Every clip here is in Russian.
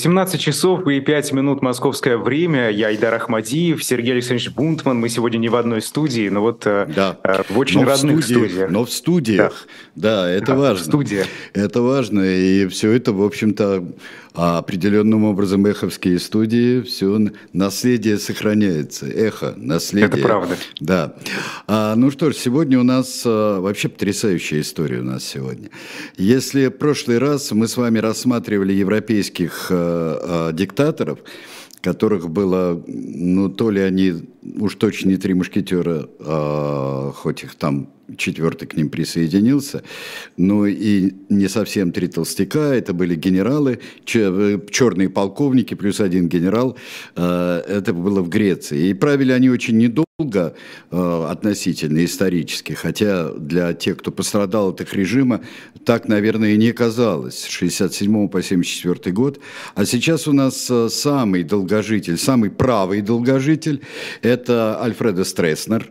18 часов и 5 минут московское время. Я Айдар Ахмадиев, Сергей Александрович Бунтман. Мы сегодня не в одной студии, но вот э, да. э, в очень но родных в студиях, студиях. Но в студиях, да, да это да, важно. В студии. Это важно, и все это, в общем-то, определенным образом эховские студии, все наследие сохраняется. Эхо, наследие. Это правда. Да. А, ну что ж, сегодня у нас а, вообще потрясающая история у нас сегодня. Если в прошлый раз мы с вами рассматривали европейских а, а, диктаторов, которых было, ну, то ли они уж точно не три мушкетера, а, хоть их там четвертый к ним присоединился, но и не совсем три толстяка, это были генералы, черные полковники плюс один генерал, а, это было в Греции. И правили они очень недолго, долго э, относительно исторически, хотя для тех, кто пострадал от их режима, так, наверное, и не казалось, с 67 по 74 год. А сейчас у нас э, самый долгожитель, самый правый долгожитель – это Альфредо Стресснер,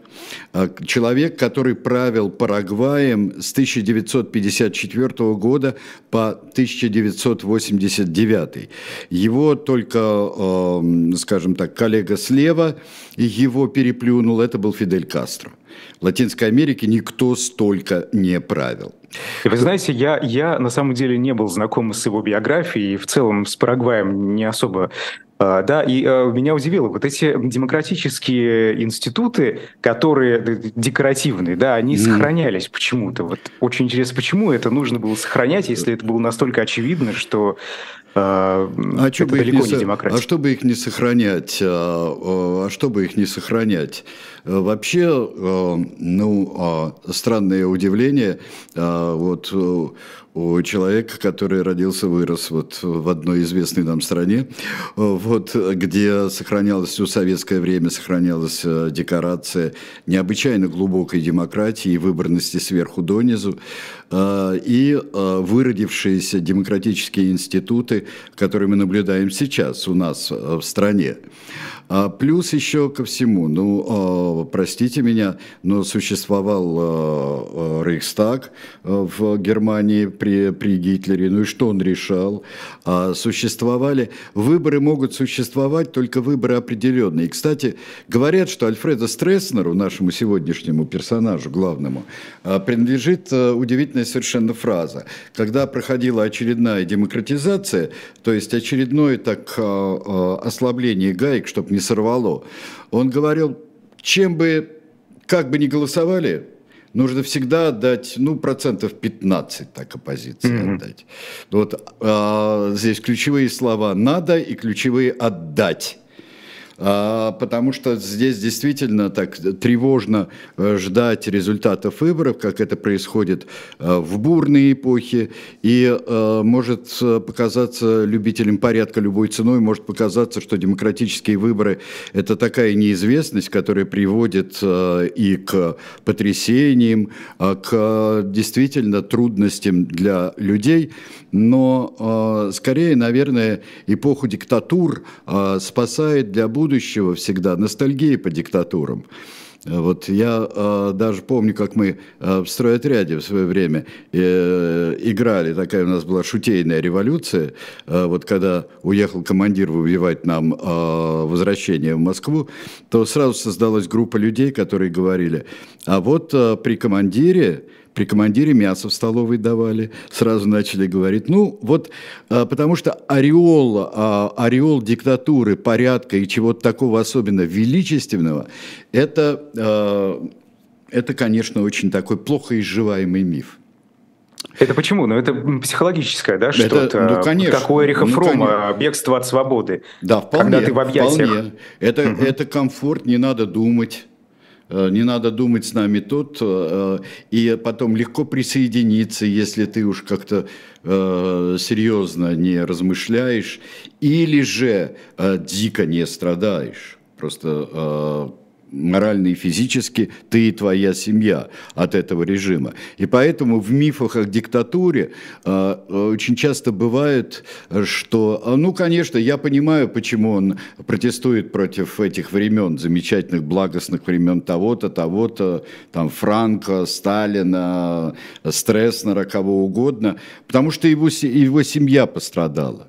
э, человек, который правил Парагваем с 1954 года по 1989. Его только, скажем так, коллега слева, его переплюнул плюнул, это был Фидель Кастро. В Латинской Америке никто столько не правил. Вы знаете, я, я на самом деле не был знаком с его биографией, и в целом с Парагваем не особо а, да, и э, меня удивило, вот эти демократические институты, которые декоративные, да, они mm. сохранялись почему-то. Вот очень интересно, почему это нужно было сохранять, если это было настолько очевидно, что а, а это далеко не, не демократия. А чтобы их не сохранять? А, а чтобы их не сохранять? Вообще, ну, странное удивление, вот у человека, который родился, вырос вот в одной известной нам стране, вот, где сохранялась все советское время, сохранялась э, декорация необычайно глубокой демократии и выборности сверху донизу, э, и э, выродившиеся демократические институты, которые мы наблюдаем сейчас у нас в стране. А плюс еще ко всему, ну, а, простите меня, но существовал а, Рейхстаг в Германии при, при Гитлере, ну и что он решал? Существовали, выборы могут существовать, только выборы определенные. И, кстати, говорят, что Альфреду Стресснеру, нашему сегодняшнему персонажу главному, принадлежит удивительная совершенно фраза. Когда проходила очередная демократизация, то есть очередное так ослабление гаек, чтобы не не сорвало. Он говорил, чем бы, как бы ни голосовали, нужно всегда отдать, ну, процентов 15 так оппозиции mm-hmm. отдать. Вот а, здесь ключевые слова «надо» и ключевые «отдать». А, потому что здесь действительно так тревожно э, ждать результатов выборов, как это происходит э, в бурные эпохи, и э, может показаться любителям порядка любой ценой, может показаться, что демократические выборы – это такая неизвестность, которая приводит и к потрясениям, а к действительно трудностям для людей, но скорее, наверное, эпоху диктатур спасает для будущего будущего всегда, ностальгия по диктатурам. Вот я э, даже помню, как мы э, в стройотряде в свое время э, играли, такая у нас была шутейная революция, э, вот когда уехал командир выбивать нам э, возвращение в Москву, то сразу создалась группа людей, которые говорили, а вот э, при командире при командире мясо в столовой давали, сразу начали говорить. Ну, вот а, потому что ореол, а, ореол диктатуры, порядка и чего-то такого особенно величественного, это, а, это, конечно, очень такой плохо изживаемый миф. Это почему? Ну, это психологическое, да, что-то. Это, ну, конечно. Как у Эриха ну, Фрома, конечно. бегство от свободы. Да, вполне. Когда ты в объятиях. Вполне. Это, угу. это комфорт, не надо думать. Э, не надо думать с нами тут, э, и потом легко присоединиться, если ты уж как-то э, серьезно не размышляешь, или же дико не страдаешь. Просто морально и физически ты и твоя семья от этого режима. И поэтому в мифах о диктатуре э, очень часто бывает, что, а, ну, конечно, я понимаю, почему он протестует против этих времен, замечательных, благостных времен того-то, того-то, там, Франка, Сталина, Стресснера, кого угодно, потому что его, его семья пострадала.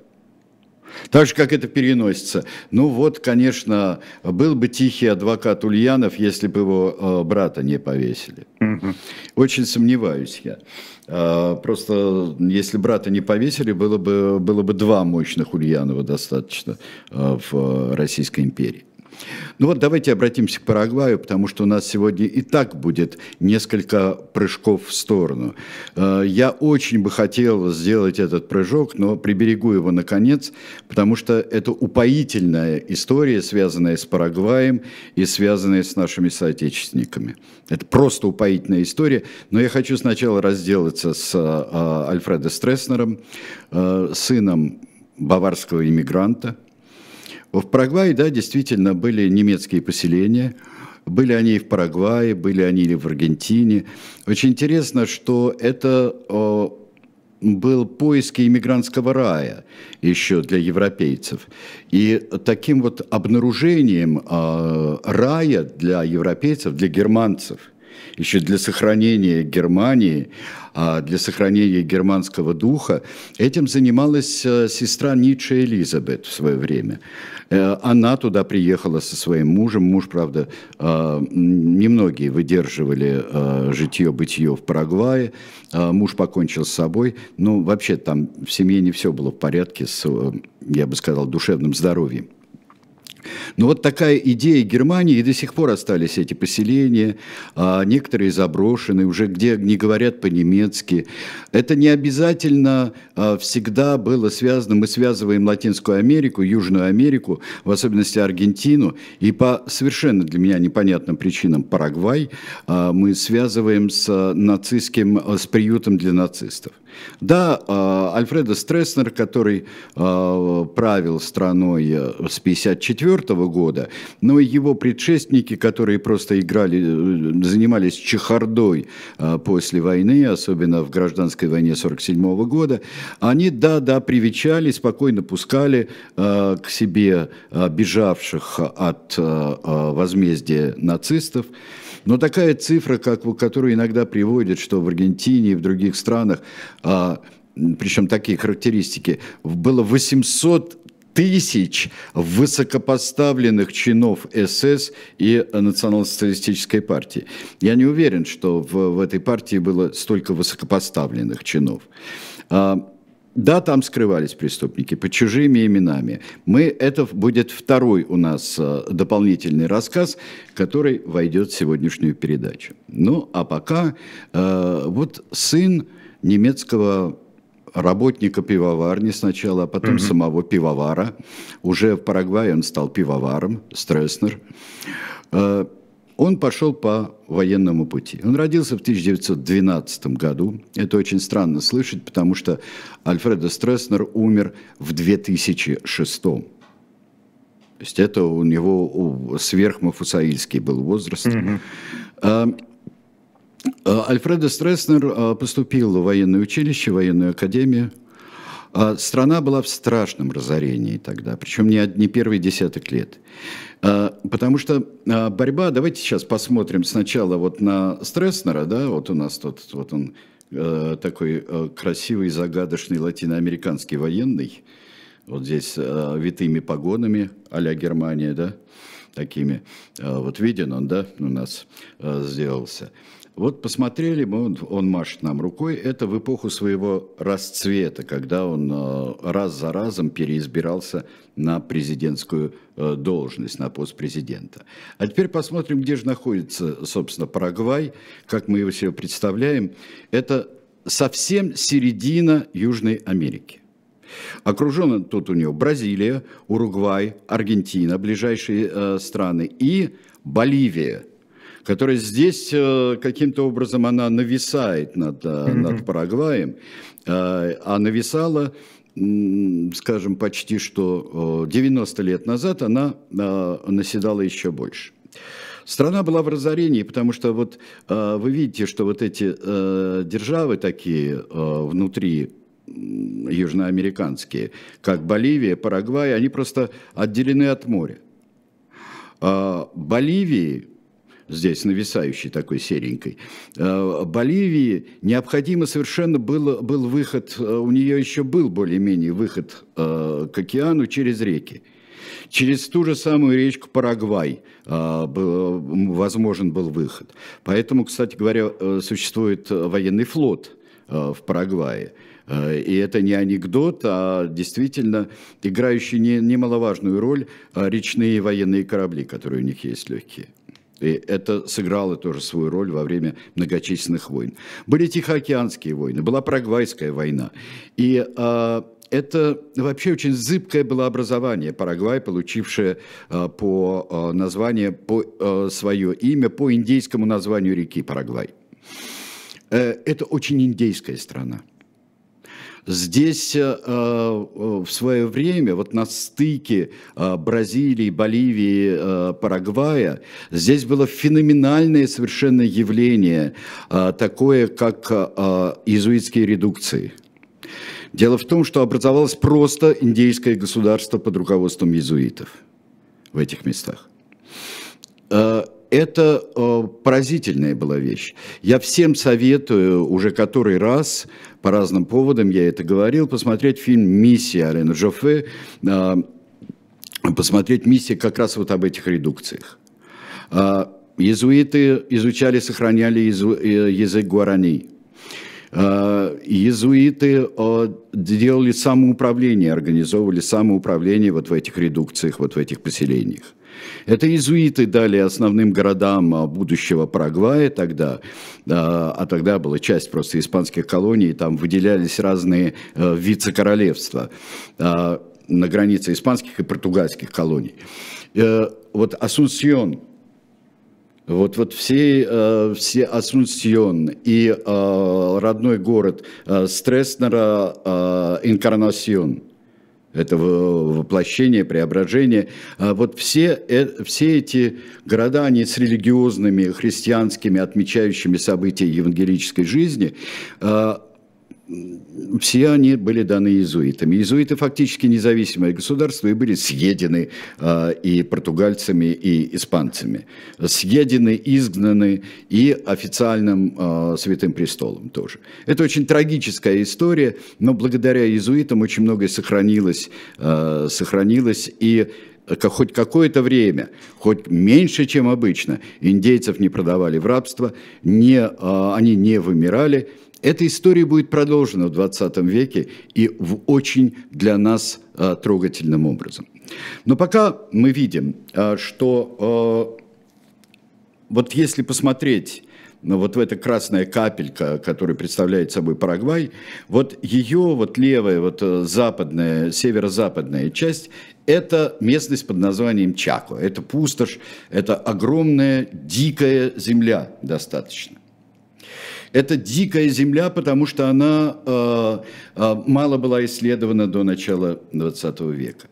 Так же, как это переносится. Ну вот, конечно, был бы тихий адвокат Ульянов, если бы его э, брата не повесили. Угу. Очень сомневаюсь я. Э, просто если брата не повесили, было бы, было бы два мощных Ульянова достаточно э, в Российской империи. Ну вот давайте обратимся к Парагваю, потому что у нас сегодня и так будет несколько прыжков в сторону. Э, я очень бы хотел сделать этот прыжок, но приберегу его наконец, потому что это упоительная история, связанная с Парагваем и связанная с нашими соотечественниками. Это просто упоительная история, но я хочу сначала разделаться с э, Альфредо Стресснером, э, сыном баварского иммигранта – в Парагвае, да, действительно были немецкие поселения, были они и в Парагвае, были они и в Аргентине. Очень интересно, что это был поиски иммигрантского рая еще для европейцев. И таким вот обнаружением рая для европейцев, для германцев, еще для сохранения Германии, а для сохранения германского духа, этим занималась э, сестра Ницше Элизабет в свое время. Э, она туда приехала со своим мужем. Муж, правда, э, немногие выдерживали житье-бытие в Парагвае. Муж покончил с собой. Ну, вообще там в семье не все было в порядке с, я бы сказал, душевным здоровьем. Но вот такая идея Германии, и до сих пор остались эти поселения, а некоторые заброшены, уже где не говорят по-немецки. Это не обязательно а, всегда было связано, мы связываем Латинскую Америку, Южную Америку, в особенности Аргентину, и по совершенно для меня непонятным причинам Парагвай а, мы связываем с нацистским, с приютом для нацистов. Да, а, Альфредо Стресснер, который а, правил страной э, с 1954 года, но и его предшественники, которые просто играли, э, занимались чехардой а, после войны, особенно в гражданской войне 1947 года, они, да-да, привечали, спокойно пускали к себе бежавших от возмездия нацистов. Но такая цифра, как, которую иногда приводят, что в Аргентине и в других странах, а, причем такие характеристики, было 800 тысяч высокопоставленных чинов СС и национал-социалистической партии. Я не уверен, что в, в этой партии было столько высокопоставленных чинов. А, да, там скрывались преступники под чужими именами. Мы, это будет второй у нас э, дополнительный рассказ, который войдет в сегодняшнюю передачу. Ну, а пока э, вот сын немецкого работника пивоварни сначала, а потом mm самого пивовара. Уже в Парагвае он стал пивоваром, Стресснер. Э, он пошел по военному пути. Он родился в 1912 году. Это очень странно слышать, потому что Альфредо Стресснер умер в 2006. То есть это у него сверхмафусаильский был возраст. Mm-hmm. Альфредо Стресснер а, поступил в военное училище, в военную академию. Страна была в страшном разорении тогда, причем не, не первый десяток лет. А, потому что а, борьба, давайте сейчас посмотрим сначала вот на Стресснера, да, вот у нас тут, вот он э, такой э, красивый, загадочный латиноамериканский военный, вот здесь э, витыми погонами а-ля Германия, да, такими, вот виден он, да, у нас сделался. Вот посмотрели мы, он, он машет нам рукой, это в эпоху своего расцвета, когда он э, раз за разом переизбирался на президентскую э, должность, на пост президента. А теперь посмотрим, где же находится, собственно, Парагвай, как мы его себе представляем. Это совсем середина Южной Америки. Окружен тут у него Бразилия, Уругвай, Аргентина, ближайшие э, страны, и Боливия – которая здесь э, каким-то образом она нависает над, mm-hmm. над Парагваем, э, а нависала скажем, почти что 90 лет назад она наседала еще больше. Страна была в разорении, потому что вот вы видите, что вот эти державы такие внутри южноамериканские, как Боливия, Парагвай, они просто отделены от моря. Боливии здесь нависающей такой серенькой. Боливии необходимо совершенно был, был выход, у нее еще был более-менее выход к океану через реки. Через ту же самую речку Парагвай возможен был выход. Поэтому, кстати говоря, существует военный флот в Парагвае. Э, и это не анекдот, а действительно играющие не, немаловажную роль речные военные корабли, которые у них есть легкие. И это сыграло тоже свою роль во время многочисленных войн. Были Тихоокеанские войны, была Парагвайская война. И а, это вообще очень зыбкое было образование Парагвай, получившее а, по а, названию, по а, свое имя по индейскому названию реки Парагвай. Э, это очень индейская страна. Здесь э, э, в свое время, вот на стыке э, Бразилии, Боливии, Парагвая, здесь было феноменальное совершенно явление, такое как иезуитские редукции. Дело в том, что образовалось просто индейское государство под руководством иезуитов в этих местах это э, поразительная была вещь. Я всем советую уже который раз, по разным поводам я это говорил, посмотреть фильм «Миссия» Алена Жофе, э, посмотреть «Миссия» как раз вот об этих редукциях. Э, иезуиты изучали, сохраняли э, язык гуарани. Иезуиты делали самоуправление, организовывали самоуправление вот в этих редукциях, вот в этих поселениях. Это иезуиты дали основным городам а, будущего Парагвая тогда, а тогда была часть просто испанских колоний, там выделялись разные э, вице-королевства а, на границе испанских и португальских колоний. Э, вот Асунсьон, вот, вот все, э, все Асунсьон и родной город Стреснера Инкарнасьон – это воплощение, преображение. А вот все, э, все эти города, они с религиозными, христианскими, отмечающими события евангелической жизни, а, все они были даны иезуитами. Иезуиты фактически независимое государство и были съедены э, и португальцами, и испанцами. Съедены, изгнаны и официальным э, Святым Престолом тоже. Это очень трагическая история, но благодаря иезуитам очень многое сохранилось, э, сохранилось и хоть какое-то время, хоть меньше, чем обычно, индейцев не продавали в рабство, не, они не вымирали, эта история будет продолжена в 20 веке и в очень для нас а, трогательным образом. Но пока мы видим, а, что а, вот если посмотреть ну, вот в эта красная капелька, которая представляет собой Парагвай, вот ее вот левая, вот э, западная, северо-западная часть, это местность под названием Чако. Это пустошь, это огромная дикая земля достаточно. Это дикая земля, потому что она э, э, мало была исследована до начала 20 века.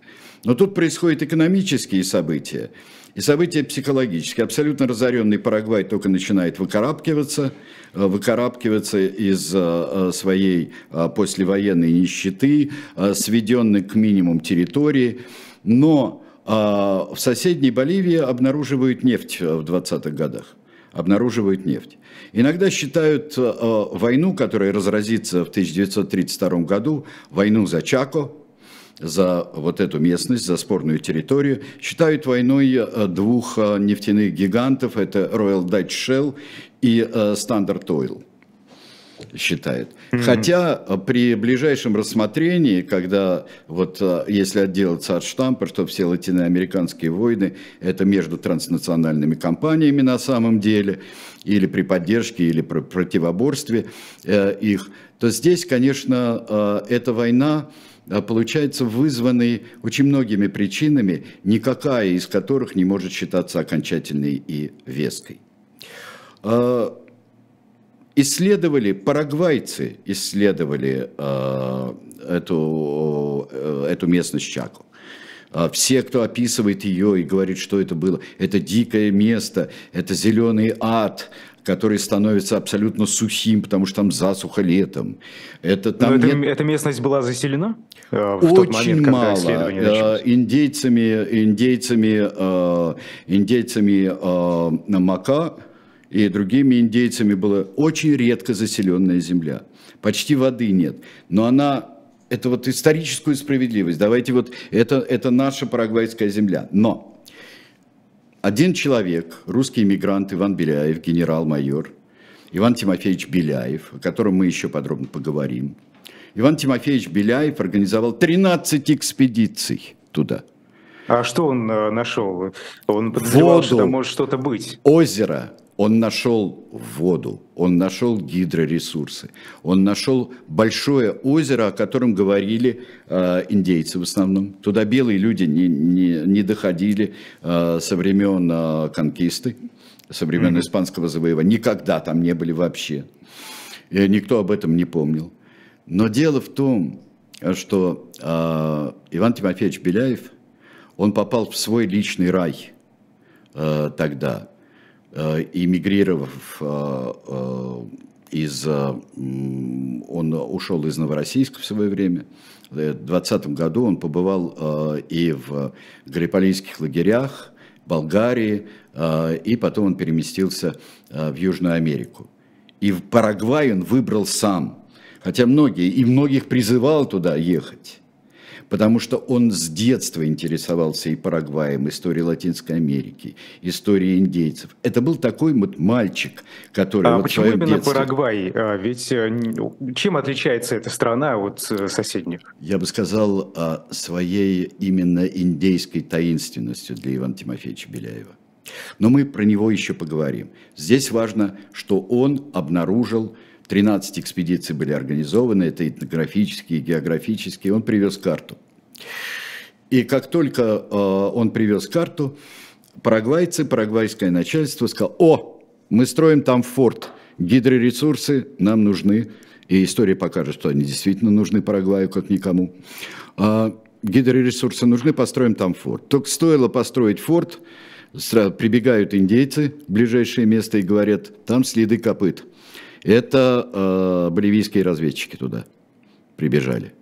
Но тут происходят экономические события и события психологические. Абсолютно разоренный Парагвай только начинает выкарабкиваться, э, выкарабкиваться из э, своей э, послевоенной нищеты, сведенной к минимум территории. Но в соседней Боливии обнаруживают нефть в 20-х годах. Обнаруживают нефть. Иногда считают э, э, войну, которая разразится в 1932 году, войну за Чако, за вот эту местность, за спорную территорию, считают войной э, двух нефтяных гигантов, это Royal Dutch Shell и Standard Oil считает. Mm-hmm. Хотя э, при ближайшем рассмотрении, когда вот э, если отделаться от штампа, что все латиноамериканские войны это между транснациональными компаниями на самом деле, или при поддержке, или при противоборстве э, их, то здесь, конечно, э, эта война э, получается вызванной очень многими причинами, никакая из которых не может считаться окончательной и веской исследовали, парагвайцы исследовали э, эту, э, эту местность Чако. А все, кто описывает ее и говорит, что это было, это дикое место, это зеленый ад, который становится абсолютно сухим, потому что там засуха летом. Это, там это, нет... эта местность была заселена? Э, в Очень тот момент, мало. Э, индейцами, индейцами, э, индейцами Мака и другими индейцами была очень редко заселенная земля. Почти воды нет. Но она это вот историческую справедливость. Давайте вот, это, это наша парагвайская земля. Но один человек, русский иммигрант Иван Беляев, генерал-майор, Иван Тимофеевич Беляев, о котором мы еще подробно поговорим. Иван Тимофеевич Беляев организовал 13 экспедиций туда. А что он э, нашел? Он подозревал, Воду, что там может что-то быть. Озеро, он нашел воду, он нашел гидроресурсы, он нашел большое озеро, о котором говорили э, индейцы в основном. Туда белые люди не, не, не доходили э, со времен э, конкисты, со времен mm-hmm. испанского завоевания. Никогда там не были вообще. И никто об этом не помнил. Но дело в том, что э, Иван Тимофеевич Беляев, он попал в свой личный рай э, тогда – эмигрировав э, э, из... Он ушел из Новороссийска в свое время. В 2020 году он побывал и в Галиполийских лагерях, Болгарии, и потом он переместился в Южную Америку. И в Парагвай он выбрал сам, хотя многие, и многих призывал туда ехать потому что он с детства интересовался и Парагваем, историей Латинской Америки, историей индейцев. Это был такой вот мальчик, который... А вот почему именно детстве... Парагвай? А ведь э, чем отличается эта страна от э, соседних? Я бы сказал своей именно индейской таинственностью для Ивана Тимофеевича Беляева. Но мы про него еще поговорим. Здесь важно, что он обнаружил 13 экспедиций были организованы, это этнографические, географические. Он привез карту. И как только э, он привез карту, парагвайцы, парагвайское начальство сказало, о, мы строим там форт, гидроресурсы нам нужны. И история покажет, что они действительно нужны Парагваю, как никому. А, гидроресурсы нужны, построим там форт. Только стоило построить форт, прибегают индейцы в ближайшее место и говорят, там следы копыт. Это э, боливийские разведчики туда прибежали.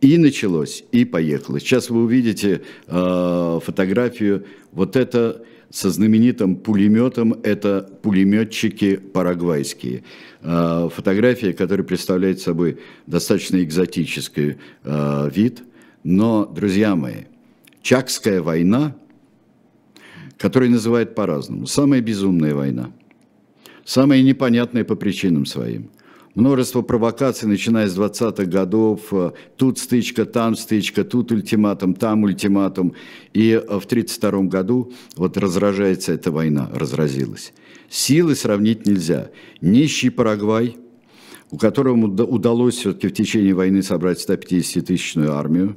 И началось, и поехало. Сейчас вы увидите э, фотографию. Вот это со знаменитым пулеметом, это пулеметчики парагвайские. Э, фотография, которая представляет собой достаточно экзотический э, вид. Но, друзья мои, Чакская война, которую называют по-разному, самая безумная война – самые непонятные по причинам своим. Множество провокаций, начиная с 20-х годов, тут стычка, там стычка, тут ультиматум, там ультиматум. И в 1932 году вот разражается эта война, разразилась. Силы сравнить нельзя. Нищий Парагвай, у которого удалось все-таки в течение войны собрать 150-тысячную армию,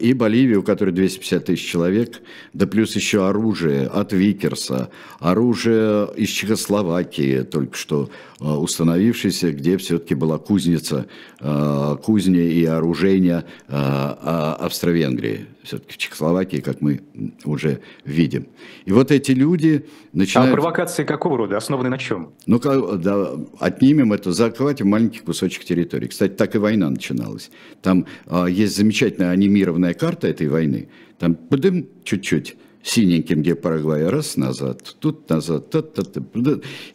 и Боливия, у которой 250 тысяч человек, да плюс еще оружие от Викерса, оружие из Чехословакии, только что а, установившееся, где все-таки была кузница, а, кузня и оружейня Австро-Венгрии, все-таки в Чехословакии, как мы уже видим. И вот эти люди начинают... А провокации какого рода? Основаны на чем? Ну, да, отнимем это, захватим маленький кусочек территории. Кстати, так и война начиналась. Там есть замечательная анимированная карта этой войны, там подым чуть-чуть синеньким, где Парагвай, раз назад, тут назад, та, та, та,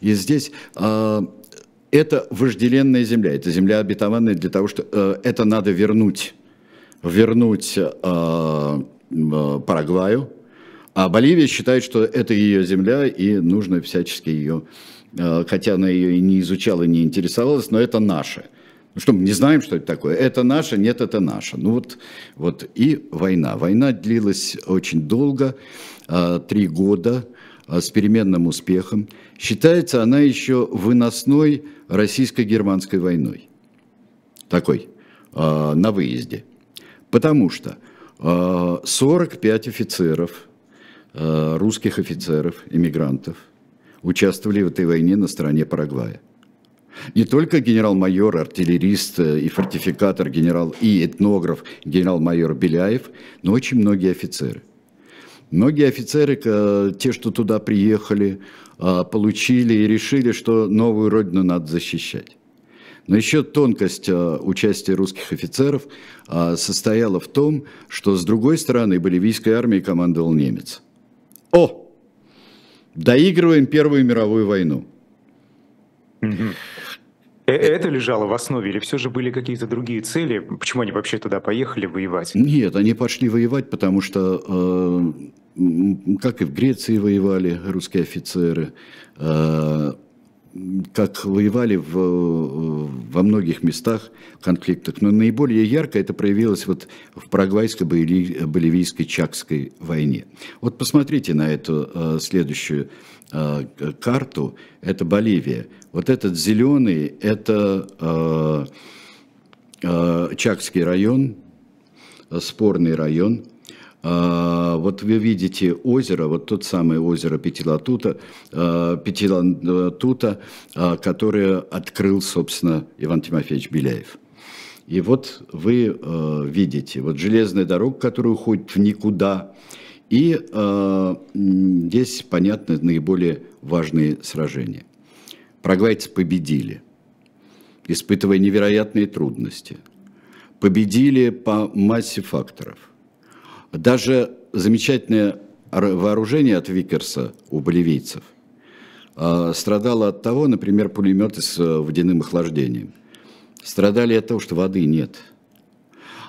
и здесь э, это вожделенная земля, это земля обетованная для того, что э, это надо вернуть, вернуть э, э, Парагваю, а Боливия считает, что это ее земля и нужно всячески ее, э, хотя она ее и не изучала, не интересовалась, но это наше – ну что, мы не знаем, что это такое? Это наше, нет, это наше. Ну вот, вот и война. Война длилась очень долго, а, три года, а, с переменным успехом. Считается она еще выносной российско-германской войной. Такой, а, на выезде. Потому что 45 офицеров, русских офицеров, иммигрантов, участвовали в этой войне на стороне Парагвая. Не только генерал-майор, артиллерист э, и фортификатор генерал и этнограф генерал-майор Беляев, но очень многие офицеры. Многие офицеры, те, что туда приехали, получили и решили, что новую родину надо защищать. Но еще тонкость участия русских офицеров состояла в том, что с другой стороны боливийской армией командовал немец. О! Доигрываем Первую мировую войну. Э, это лежало в основе или все же были какие-то другие цели? Почему они вообще туда поехали воевать? Нет, они пошли воевать, потому что, э, как и в Греции воевали русские офицеры, э, как воевали в, во многих местах конфликтах. Но наиболее ярко это проявилось вот в парагвайско-боливийской Чакской войне. Вот посмотрите на эту следующую Э, карту, это Боливия. Вот этот зеленый, это э, э, Чакский район, спорный район. Вот вы видите озеро, вот тот самый озеро Петилатута, Петилатута, которое открыл, собственно, Иван Тимофеевич Беляев. И вот вы видите, вот железная дорога, которая уходит в никуда, и э, здесь понятны наиболее важные сражения. Парагвайцы победили, испытывая невероятные трудности. Победили по массе факторов. Даже замечательное вооружение от Викерса у боливийцев э, страдало от того, например, пулеметы с э, водяным охлаждением. Страдали от того, что воды нет.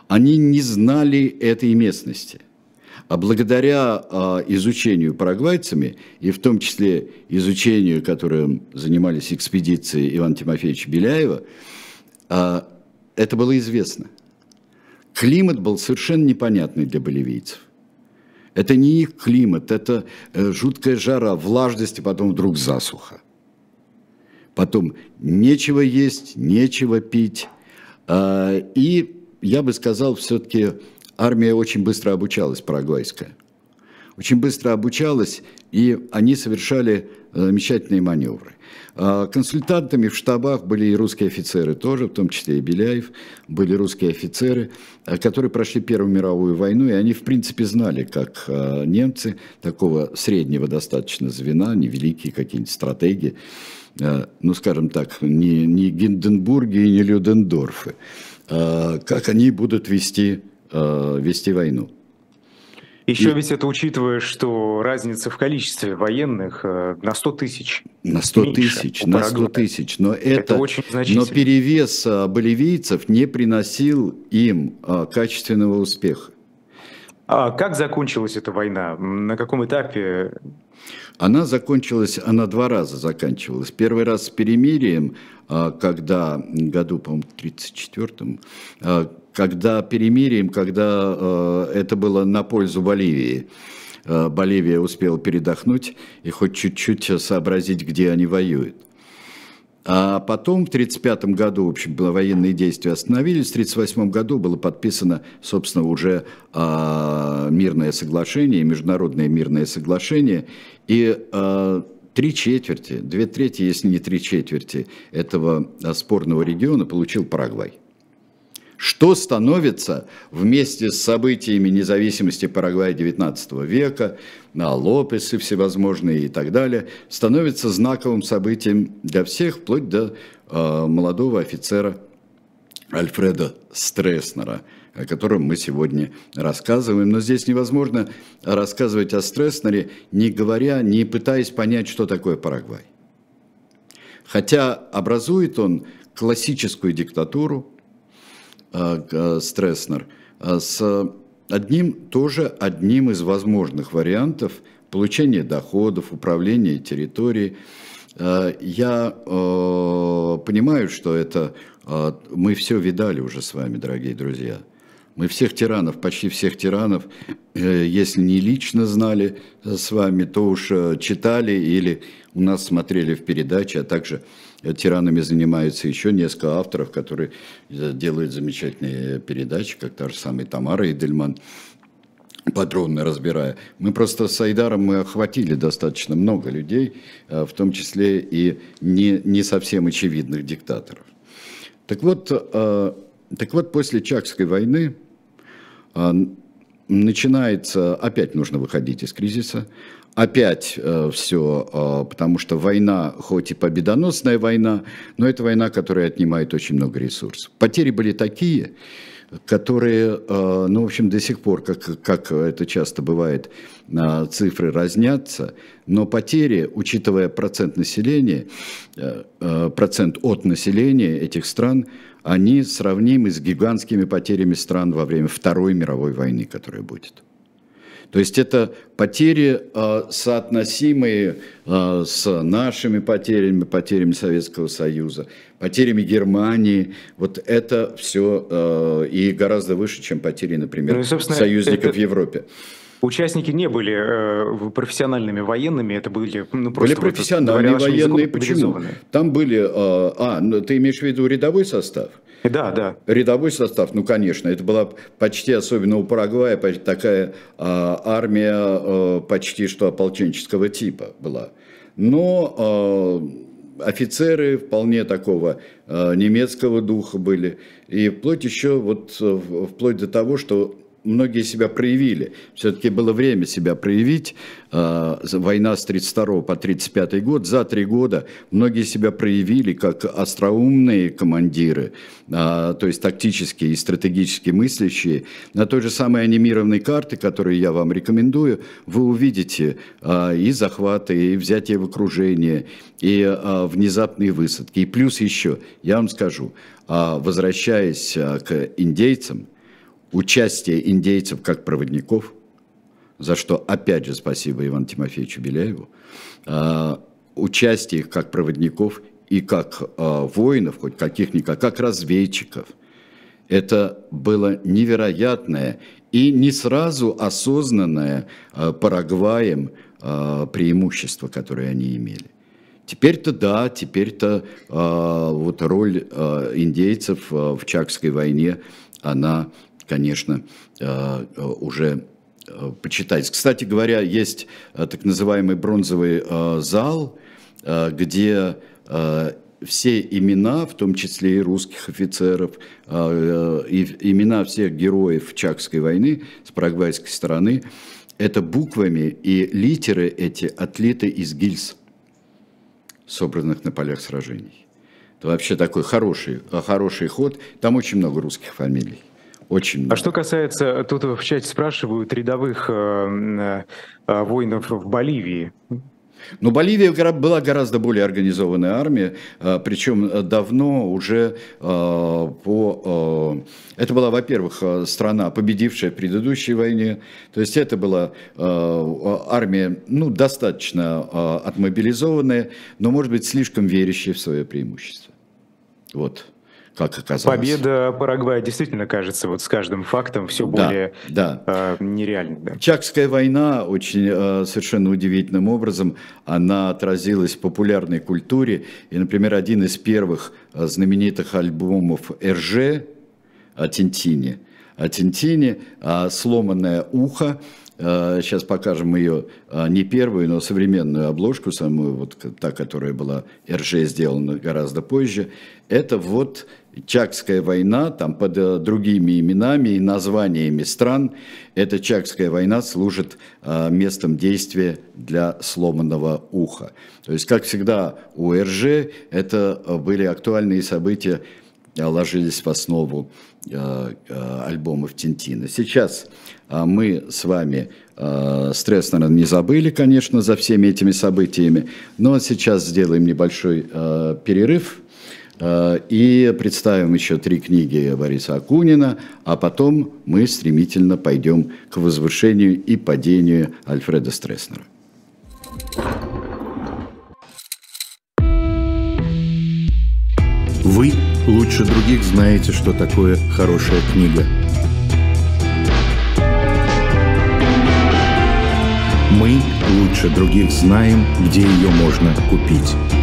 Они не знали этой местности – а благодаря а, изучению парагвайцами, и в том числе изучению, которым занимались экспедиции Ивана Тимофеевича Беляева, а, это было известно. Климат был совершенно непонятный для боливийцев. Это не их климат, это э, жуткая жара, влажность, и потом вдруг засуха. Потом нечего есть, нечего пить. А, и я бы сказал, все-таки армия очень быстро обучалась, парагвайская. Очень быстро обучалась, и они совершали э, замечательные маневры. А консультантами в штабах были и русские офицеры тоже, в том числе и Беляев, были русские офицеры, э, которые прошли Первую мировую войну, и они, в принципе, знали, как э, немцы такого среднего достаточно звена, невеликие какие-нибудь стратегии, ну, скажем так, не, не Гинденбурги и не Людендорфы, как они будут вести э, вести войну. Еще и... ведь это учитывая, что разница в количестве военных э, на 100 тысяч. На 100 тысяч, на 100 тысяч. Но это, это очень значительно. Но перевес э, боливийцев не приносил им э, качественного успеха. А как закончилась эта война? На каком этапе? Она закончилась, она два раза заканчивалась. Первый раз с перемирием, когда году, по-моему, 34-м, когда перемирием, когда э, это было на пользу Боливии. Э, Боливия успела передохнуть и хоть чуть-чуть сообразить, где они воюют. А потом в 1935 году, в общем, военные действия остановились. В 1938 году было подписано, собственно, уже э, мирное соглашение, международное мирное соглашение. И э, три четверти, две трети, если не три четверти этого спорного региона получил Парагвай что становится вместе с событиями независимости Парагвая XIX века, на Лопесы всевозможные и так далее, становится знаковым событием для всех, вплоть до э, молодого офицера Альфреда Стресснера, о котором мы сегодня рассказываем. Но здесь невозможно рассказывать о Стресснере, не говоря, не пытаясь понять, что такое Парагвай. Хотя образует он классическую диктатуру, Стресснер, э, с одним, тоже одним из возможных вариантов получения доходов, управления территорией. Э, я понимаю, что это мы все видали уже с вами, дорогие друзья. Мы всех тиранов, почти всех тиранов, если не лично знали с вами, то уж читали или у нас смотрели в передаче, а также тиранами занимаются еще несколько авторов, которые э, делают замечательные передачи, как та же самая Тамара Идельман подробно разбирая. Мы просто с Айдаром мы охватили достаточно много людей, э, в том числе и не, не совсем очевидных диктаторов. Так вот, э, так вот, после Чакской войны начинается, опять нужно выходить из кризиса, опять э, все, э, потому что война, хоть и победоносная война, но это война, которая отнимает очень много ресурсов. Потери были такие, которые, э, ну, в общем, до сих пор, как, как это часто бывает, э, цифры разнятся, но потери, учитывая процент населения, э, процент от населения этих стран, они сравнимы с гигантскими потерями стран во время Второй мировой войны, которая будет. То есть это потери, э, соотносимые э, с нашими потерями, потерями Советского Союза, потерями Германии. Вот это все э, и гораздо выше, чем потери, например, ну, союзников это... в Европе. Участники не были э, профессиональными военными, это были ну, просто были профессиональные вот, военные. Почему? Там были, э, а, ну, ты имеешь в виду рядовой состав? Да, да. Рядовой состав, ну, конечно, это была почти, особенно у Парагвая, такая а, армия а, почти что ополченческого типа была. Но а, офицеры вполне такого а, немецкого духа были. И вплоть еще, вот, вплоть до того, что многие себя проявили. Все-таки было время себя проявить. А, война с 32 по 35 год. За три года многие себя проявили как остроумные командиры, а, то есть тактические и стратегически мыслящие. На той же самой анимированной карте, которую я вам рекомендую, вы увидите а, и захваты, и взятие в окружение, и внезапные высадки. И плюс еще, я вам скажу, возвращаясь к индейцам, участие индейцев как проводников, за что опять же спасибо Ивану Тимофеевичу Беляеву, а, участие их как проводников и как а, воинов, хоть каких-никак, как разведчиков. Это было невероятное и не сразу осознанное а, Парагваем преимущество, которое они имели. Теперь-то да, теперь-то э, вот роль э, индейцев э, в Чакской войне, она конечно, э, э, уже э, почитать. Кстати говоря, есть так называемый бронзовый зал, где все имена, в том числе и русских офицеров, и имена всех героев Чакской войны с парагвайской стороны, это буквами и литеры эти отлиты из гильз, собранных на полях сражений. Это вообще такой хороший, хороший ход. Там очень много русских фамилий. Очень А что касается, тут в чате спрашивают рядовых э, э, воинов в Боливии. Но Боливия была гораздо более организованная армия, э, причем давно уже э, по... Э, это была, во-первых, страна, победившая в предыдущей войне, то есть это была армия, ну, достаточно отмобилизованная, но, может быть, слишком верящая в свое преимущество. Вот как оказалось. Победа Парагвая действительно кажется вот с каждым фактом все да, более да. Э, нереальной. Да. Чакская война очень э, совершенно удивительным образом, она отразилась в популярной культуре. И, например, один из первых э, знаменитых альбомов РЖ о Тинтине, о Тинтине, «Сломанное ухо», Сейчас покажем ее не первую, но современную обложку, самую вот та, которая была РЖ сделана гораздо позже. Это вот Чакская война, там под э, другими именами и названиями стран, эта Чакская война служит э, местом действия для сломанного уха. То есть, как всегда у РЖ, это э, были актуальные события, ложились в основу альбомов Тинтина. Сейчас мы с вами стресс, наверное, не забыли, конечно, за всеми этими событиями, но сейчас сделаем небольшой перерыв – и представим еще три книги Бориса Акунина, а потом мы стремительно пойдем к возвышению и падению Альфреда Стресснера. Вы лучше других знаете, что такое хорошая книга. Мы лучше других знаем, где ее можно купить.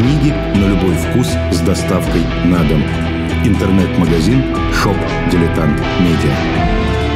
Книги на любой вкус с доставкой на дом. Интернет-магазин Shop Дилетант Медиа.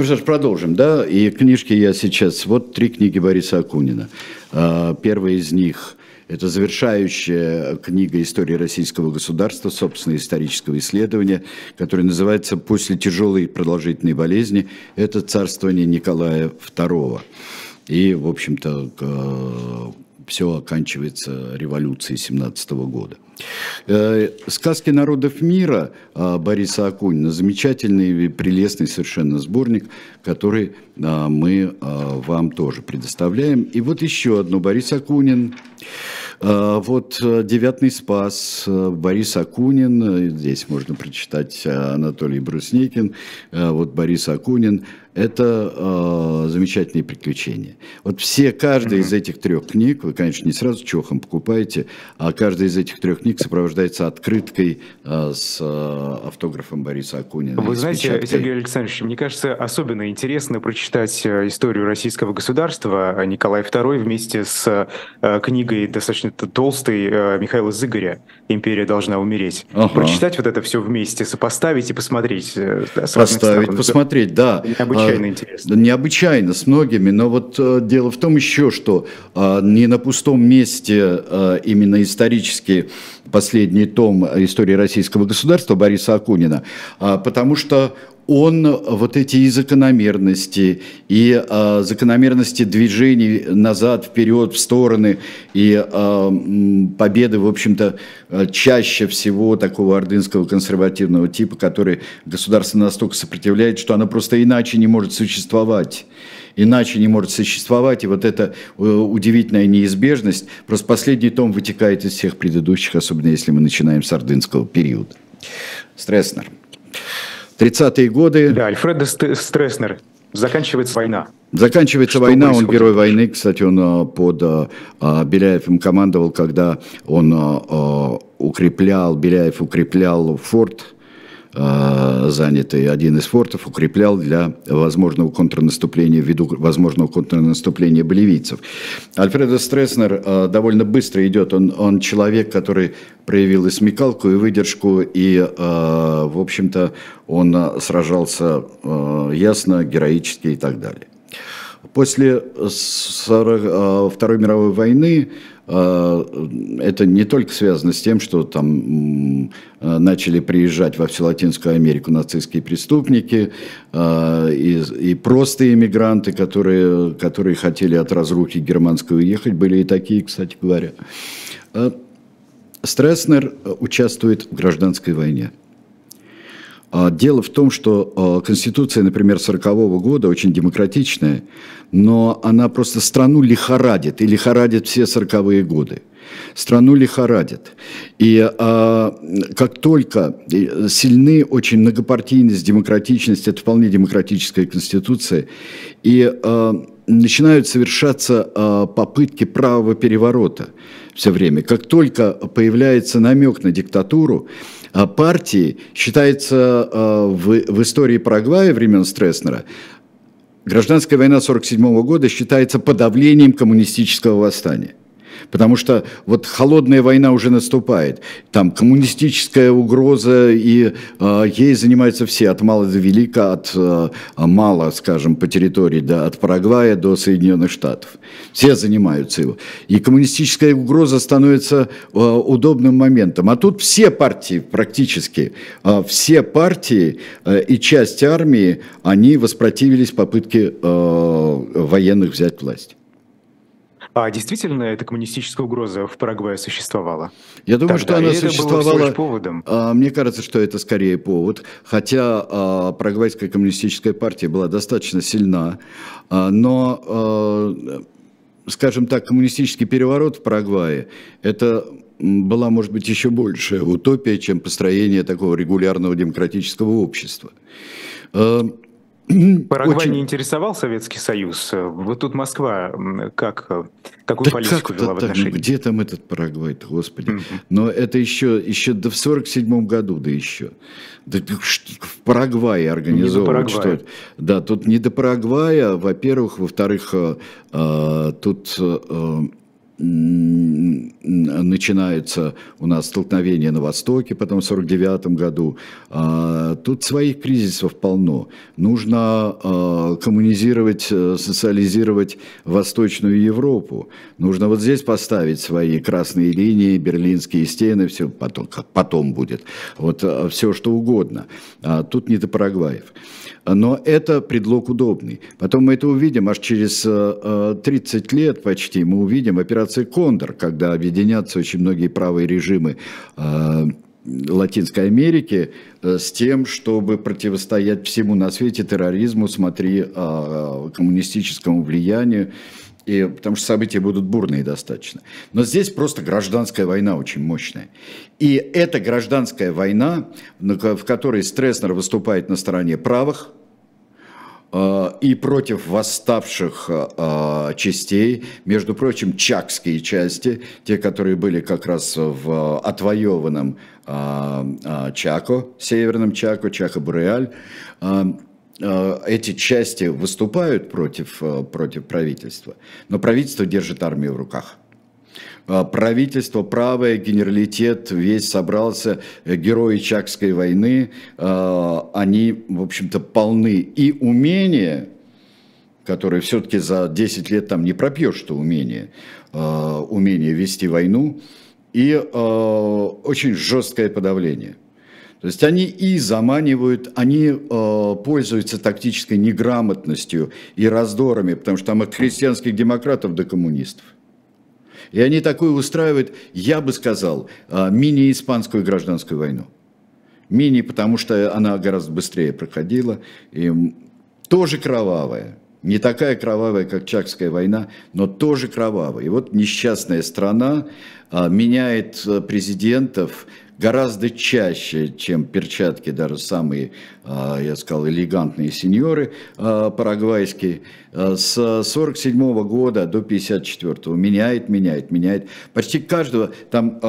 Ну что ж, продолжим, да? И книжки я сейчас... Вот три книги Бориса Акунина. А, первая из них – это завершающая книга истории российского государства, собственное исторического исследования, которое называется «После тяжелой продолжительной болезни. Это царствование Николая II». И, в общем-то, все оканчивается революцией 17 года. Э, сказки народов мира а, Бориса Акунина замечательный прелестный совершенно сборник, который а, мы а, вам тоже предоставляем. И вот еще одно Борис Акунин. Вот «Девятный спас», Борис Акунин, здесь можно прочитать Анатолий Брусникин, вот Борис Акунин – это э, замечательные приключения. Вот все, каждая mm-hmm. из этих трех книг, вы, конечно, не сразу чохом покупаете, а каждая из этих трех книг сопровождается открыткой э, с э, автографом Бориса Акунина. Вы знаете, печаткой. Сергей Александрович, мне кажется, особенно интересно прочитать э, историю российского государства а Николай II вместе с э, книгой достаточно толстой э, Михаила Зыгоря «Империя должна умереть». Ага. Прочитать вот это все вместе, сопоставить и посмотреть. Э, Поставить, посмотреть, да. Необычно необычайно интересно. Необычайно с многими, но вот э, дело в том еще, что а, не на пустом месте а, именно исторически последний том истории российского государства Бориса Акунина, а, потому что он вот эти и закономерности, и э, закономерности движений назад, вперед, в стороны, и э, победы, в общем-то, чаще всего такого ордынского консервативного типа, который государство настолько сопротивляет, что оно просто иначе не может существовать иначе не может существовать. И вот эта э, удивительная неизбежность, просто последний том вытекает из всех предыдущих, особенно если мы начинаем с ордынского периода. Стресснер. 30-е годы. Да, Альфредо Стресснер. Заканчивается война. Заканчивается Что война, происходит? он герой войны, кстати, он а, под а, а, Беляевым командовал, когда он укреплял, Беляев укреплял форт занятый один из фортов, укреплял для возможного контрнаступления, ввиду возможного контрнаступления боливийцев. Альфредо Стресснер э, довольно быстро идет, он, он человек, который проявил и смекалку, и выдержку, и, э, в общем-то, он сражался ясно, героически и так далее. После 40, Второй мировой войны это не только связано с тем, что там начали приезжать во всю Латинскую Америку нацистские преступники а, и, и просто иммигранты, которые, которые хотели от разрухи германской уехать, были и такие, кстати говоря. А, Стресснер участвует в гражданской войне. Дело в том, что Конституция, например, 1940 года очень демократичная, но она просто страну лихорадит, и лихорадит все 40-е годы. Страну лихорадит. И а, как только сильны очень многопартийность, демократичность, это вполне демократическая конституция, и а, начинают совершаться а, попытки правого переворота все время. Как только появляется намек на диктатуру, а партии считается а, в, в истории Парагвая времен Стресснера Гражданская война 1947 года считается подавлением коммунистического восстания. Потому что вот холодная война уже наступает. Там коммунистическая угроза, и э, ей занимаются все, от мала до велика, от э, мала, скажем, по территории, да, от Парагвая до Соединенных Штатов. Все занимаются его. И коммунистическая угроза становится э, удобным моментом. А тут все партии практически, э, все партии э, и часть армии, они воспротивились попытке э, военных взять власть. А действительно эта коммунистическая угроза в Парагвае существовала? Я думаю, Тогда. что она существовала. Это было поводом. А, мне кажется, что это скорее повод. Хотя а, Парагвайская коммунистическая партия была достаточно сильна, а, но, а, скажем так, коммунистический переворот в Парагвае это была, может быть, еще большая утопия, чем построение такого регулярного демократического общества. Парагвай очень... не интересовал Советский Союз. Вот тут Москва как, какую да политику вела в отношении? Так, где там этот Парагвай господи. Mm-hmm. Но это еще, еще до в 47 году, да еще. Да, в Парагвае организовывают. Что это? Да, тут не до Парагвая, во-первых. Во-вторых, э, э тут... Э, начинается у нас столкновение на Востоке, потом в 49 году. А, тут своих кризисов полно. Нужно а, коммунизировать, э, социализировать Восточную Европу. Нужно вот здесь поставить свои красные линии, берлинские стены, все потом, потом будет. Вот э, все что угодно. А тут не до Парагваев. Но это предлог удобный. Потом мы это увидим аж через 30 э, лет почти. Мы увидим операцию «Кондор», когда объединятся очень многие правые режимы э, Латинской Америки э, с тем, чтобы противостоять всему на свете терроризму, смотри, коммунистическому влиянию, и, потому что события будут бурные достаточно. Но здесь просто гражданская война очень мощная. И эта гражданская война, в которой Стресснер выступает на стороне правых, и против восставших э, частей, между прочим, чакские части, те, которые были как раз в отвоеванном э, Чако, северном Чако, Чако-Буреаль, эти части выступают против, против правительства, но правительство держит армию в руках. А, правительство правое, генералитет весь собрался, э, герои Чакской войны, а, они, в общем-то, полны и умения, которые все-таки за 10 лет там не пропьешь, что умение, а, умение вести войну, и очень жесткое подавление. То есть они и заманивают, они э, пользуются тактической неграмотностью и раздорами, потому что там от христианских демократов до коммунистов. И они такое устраивают, я бы сказал, а, мини-испанскую гражданскую войну. Мини, потому что она гораздо быстрее проходила, и тоже кровавая. Не такая кровавая, как Чакская война, но тоже кровавая. И вот несчастная страна меняет э, президентов, гораздо чаще, чем перчатки, даже самые, а, я сказал, элегантные сеньоры парагвайские, с 47 года до 54 меняет, меняет, меняет. Почти каждого там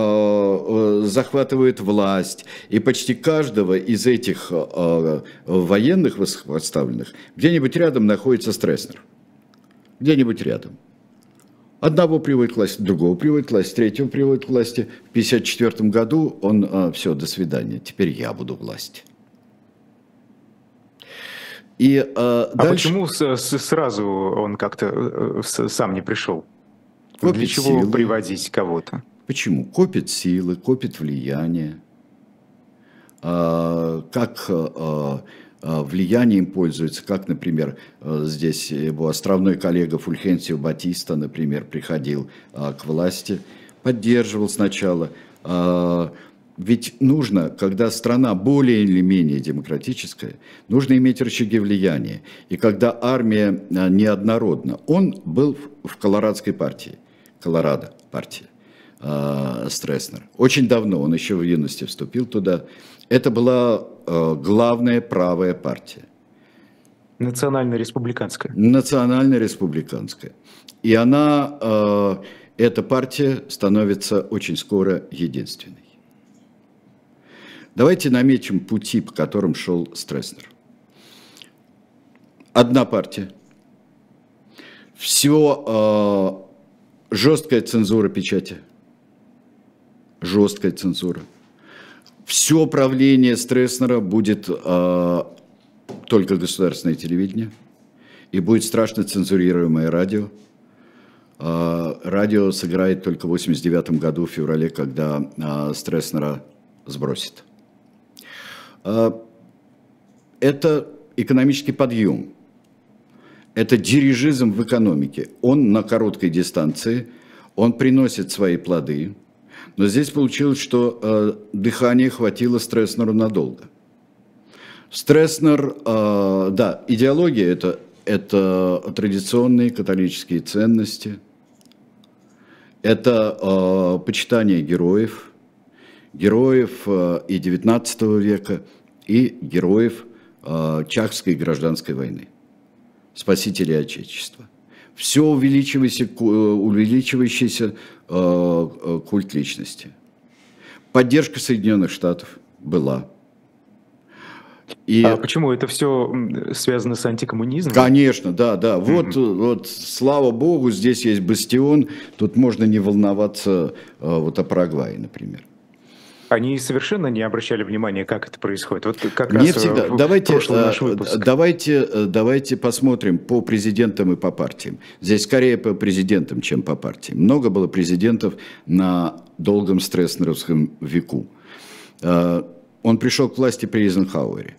захватывает власть, и почти каждого из этих военных восставленных где-нибудь рядом находится Стресснер. Где-нибудь рядом. Одного приводит к власти, другого приводит к власти, третьего приводит к власти. В 1954 году он, а, все, до свидания, теперь я буду власть. И, а, а дальше... почему с, с, сразу он как-то э, сам не пришел? Копит Для чего силы. приводить кого-то? Почему? Копит силы, копит влияние. А, как Э, влиянием пользуется, как, например, э, здесь его островной коллега Фульхенсио Батиста, например, приходил э, к власти, поддерживал сначала. Ведь нужно, когда страна более или менее демократическая, нужно иметь рычаги влияния. И когда армия неоднородна, он был в Колорадской партии, Колорадо партии, Стресснер. Очень давно, он еще в юности вступил туда. Это была Э, главная правая партия. Национально-республиканская. Национально-республиканская. И она, э, эта партия становится очень скоро единственной. Давайте наметим пути, по которым шел Стресснер. Одна партия. Все э, жесткая цензура печати. Жесткая цензура все правление Стресснера будет э, только государственное телевидение, и будет страшно цензурируемое радио. Э, радио сыграет только в 89 году, в феврале, когда э, Стресснера сбросит. Э, это экономический подъем. Это дирижизм в экономике. Он на короткой дистанции, он приносит свои плоды – но здесь получилось, что э, дыхание хватило Стресснеру надолго. Стресснер, э, да, идеология это, это традиционные католические ценности, это э, почитание героев, героев э, и XIX века, и героев э, Чахской гражданской войны, спасителей Отечества. Все увеличивающийся, э, увеличивающийся Э, э, культ личности. Поддержка Соединенных Штатов была. И... А почему это все связано с антикоммунизмом? Конечно, да, да. Вот, mm-hmm. вот, слава богу, здесь есть бастион. Тут можно не волноваться вот о Парагвае, например. Они совершенно не обращали внимания, как это происходит. Вот как не раз всегда. В давайте, наш выпуск. Давайте, давайте посмотрим по президентам и по партиям. Здесь скорее по президентам, чем по партиям. Много было президентов на долгом стресснеровском веку. Он пришел к власти при Эйзенхауэре.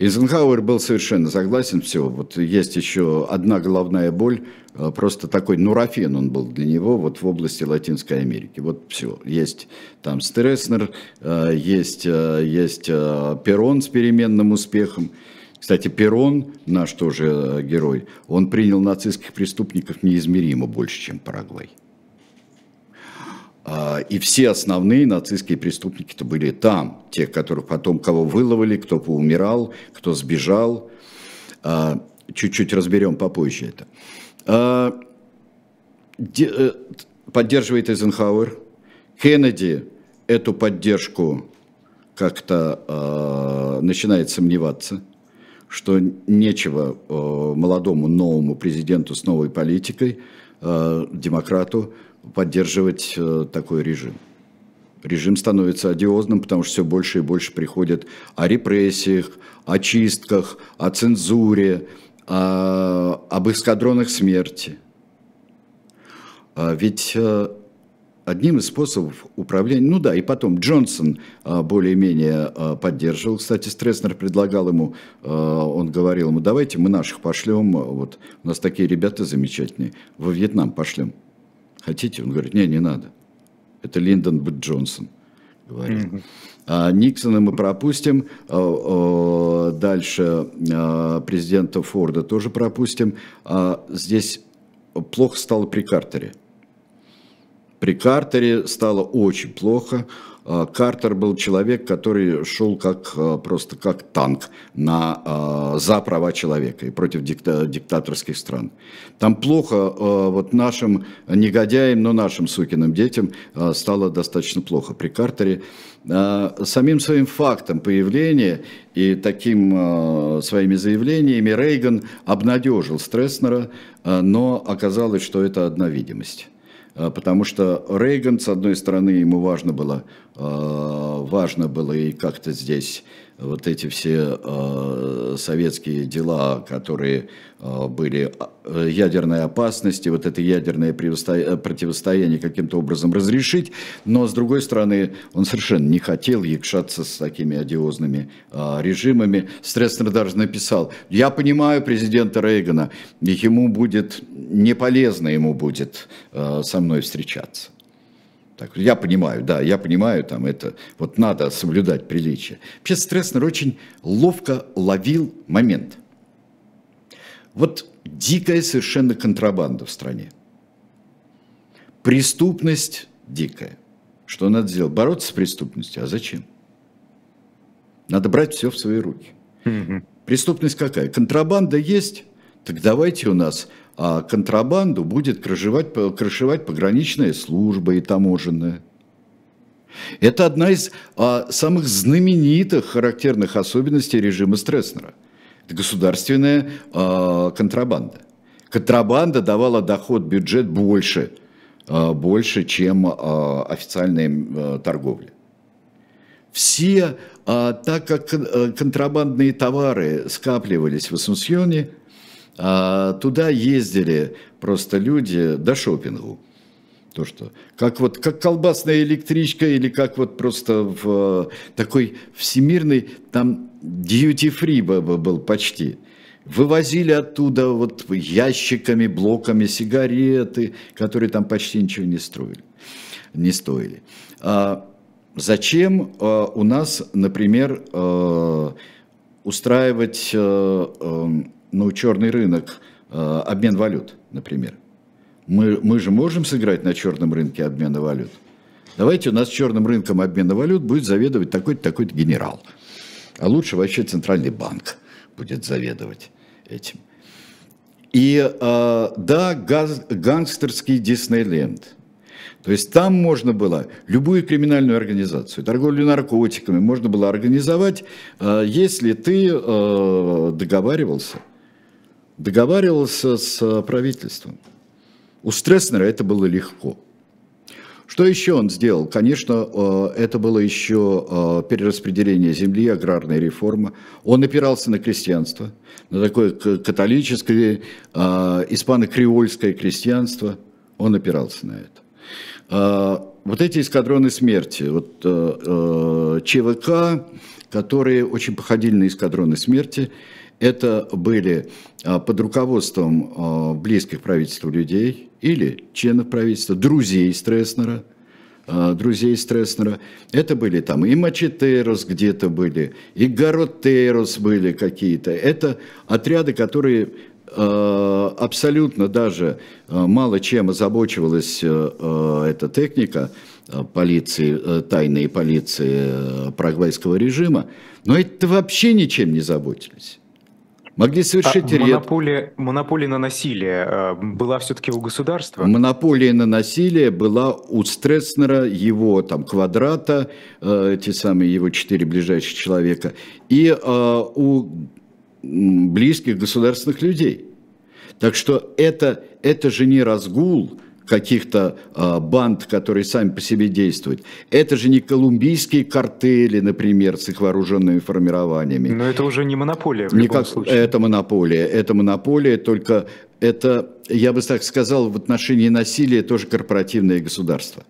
Эйзенхауэр был совершенно согласен, все, вот есть еще одна головная боль, э, просто такой нурофен он был для него вот в области Латинской Америки. Вот все, есть там Стресснер, э, есть, э, есть Перрон с переменным успехом. Кстати, Перрон, наш тоже герой, он принял нацистских преступников неизмеримо больше, чем Парагвай. А, и все основные нацистские преступники-то были там. Те, которых потом, кого выловили, кто поумирал, кто сбежал. А, чуть-чуть разберем попозже это. А, э, поддерживает Эйзенхауэр. Кеннеди эту поддержку как-то начинает сомневаться, что нечего молодому новому президенту с новой политикой, демократу, поддерживать э, такой режим. Режим становится одиозным, потому что все больше и больше приходит о репрессиях, о чистках, о цензуре, о, об эскадронах смерти. А ведь э, одним из способов управления, ну да, и потом Джонсон э, более-менее поддерживал, кстати, Стресснер предлагал ему, он говорил ему, давайте мы наших пошлем, вот у нас такие ребята замечательные, во Вьетнам пошлем. Хотите? Он говорит, не, не надо. Это Линдон Б. Джонсон говорит. Mm-hmm. А Никсона мы пропустим, а, а, дальше а, президента Форда тоже пропустим. Здесь плохо стало при Картере. При Картере стало очень плохо. А, Картер был человек, который шел как, а, просто как танк на, а, за права человека и против дикта, диктаторских стран. Там плохо вот нашим негодяям, но нашим сукиным детям стало достаточно плохо при Картере. Самим своим фактом появления и таким своими заявлениями Рейган обнадежил Стресснера, но оказалось, что это одна видимость. А, потому что Рейган, с одной стороны, ему важно было, а, важно было и как-то здесь вот эти все э, советские дела, которые э, были э, ядерной опасности, вот это ядерное противостояние каким-то образом разрешить, но с другой стороны он совершенно не хотел якшаться с такими одиозными э, режимами. Стресснер даже написал, я понимаю президента Рейгана, ему будет не полезно ему будет э, со мной встречаться. Так, я понимаю, да, я понимаю, там это, вот надо соблюдать приличие. Вообще Стресснер очень ловко ловил момент. Вот дикая совершенно контрабанда в стране. Преступность дикая. Что надо сделать? Бороться с преступностью. А зачем? Надо брать все в свои руки. Преступность какая? Контрабанда есть, так давайте у нас а контрабанду будет крышевать, крышевать пограничная служба и таможенная. Это одна из а, самых знаменитых характерных особенностей режима Стресснера. Это государственная а, контрабанда. Контрабанда давала доход бюджет больше, а, больше, чем а, официальная а, торговля. Все, а, так как э, контрабандные товары скапливались в Ассунсьоне, а туда ездили просто люди до шопингу. То, что, как вот как колбасная электричка или как вот просто в такой всемирный, там duty-free был почти. Вывозили оттуда вот ящиками, блоками сигареты, которые там почти ничего не строили, не стоили. А зачем а, у нас, например, а, устраивать ну, черный рынок, э, обмен валют, например. Мы, мы же можем сыграть на черном рынке обмена валют. Давайте у нас черным рынком обмена валют будет заведовать такой-то, такой-то генерал. А лучше вообще центральный банк будет заведовать этим. И э, да, газ, гангстерский Диснейленд. То есть там можно было любую криминальную организацию, торговлю наркотиками можно было организовать, э, если ты э, договаривался, договаривался с правительством. У Стресснера это было легко. Что еще он сделал? Конечно, э, это было еще перераспределение земли, аграрная реформа. Он опирался на крестьянство, на такое католическое, испано-креольское крестьянство. Он опирался на это. Вот эти эскадроны смерти, вот э, э, ЧВК, которые очень походили на эскадроны смерти, это были а, под руководством а, близких правительству людей или членов правительства, друзей Стресснера, друзей Стресснера. Это были там и Мачетерос где-то были, и Гаротерос были какие-то. Это отряды, которые абсолютно даже мало чем озабочивалась эта техника полиции, тайной полиции парагвайского режима, но это вообще ничем не заботились. Могли совершить а монополия, монополия на насилие была все-таки у государства? Монополия на насилие была у Стресснера, его там квадрата, те самые его четыре ближайших человека, и у близких государственных людей. Так что это, это же не разгул каких-то э, банд, которые сами по себе действуют. Это же не колумбийские картели, например, с их вооруженными формированиями. Но это уже не монополия в Никак, любом случае. Это монополия. Это монополия, только это, я бы так сказал, в отношении насилия тоже корпоративное государство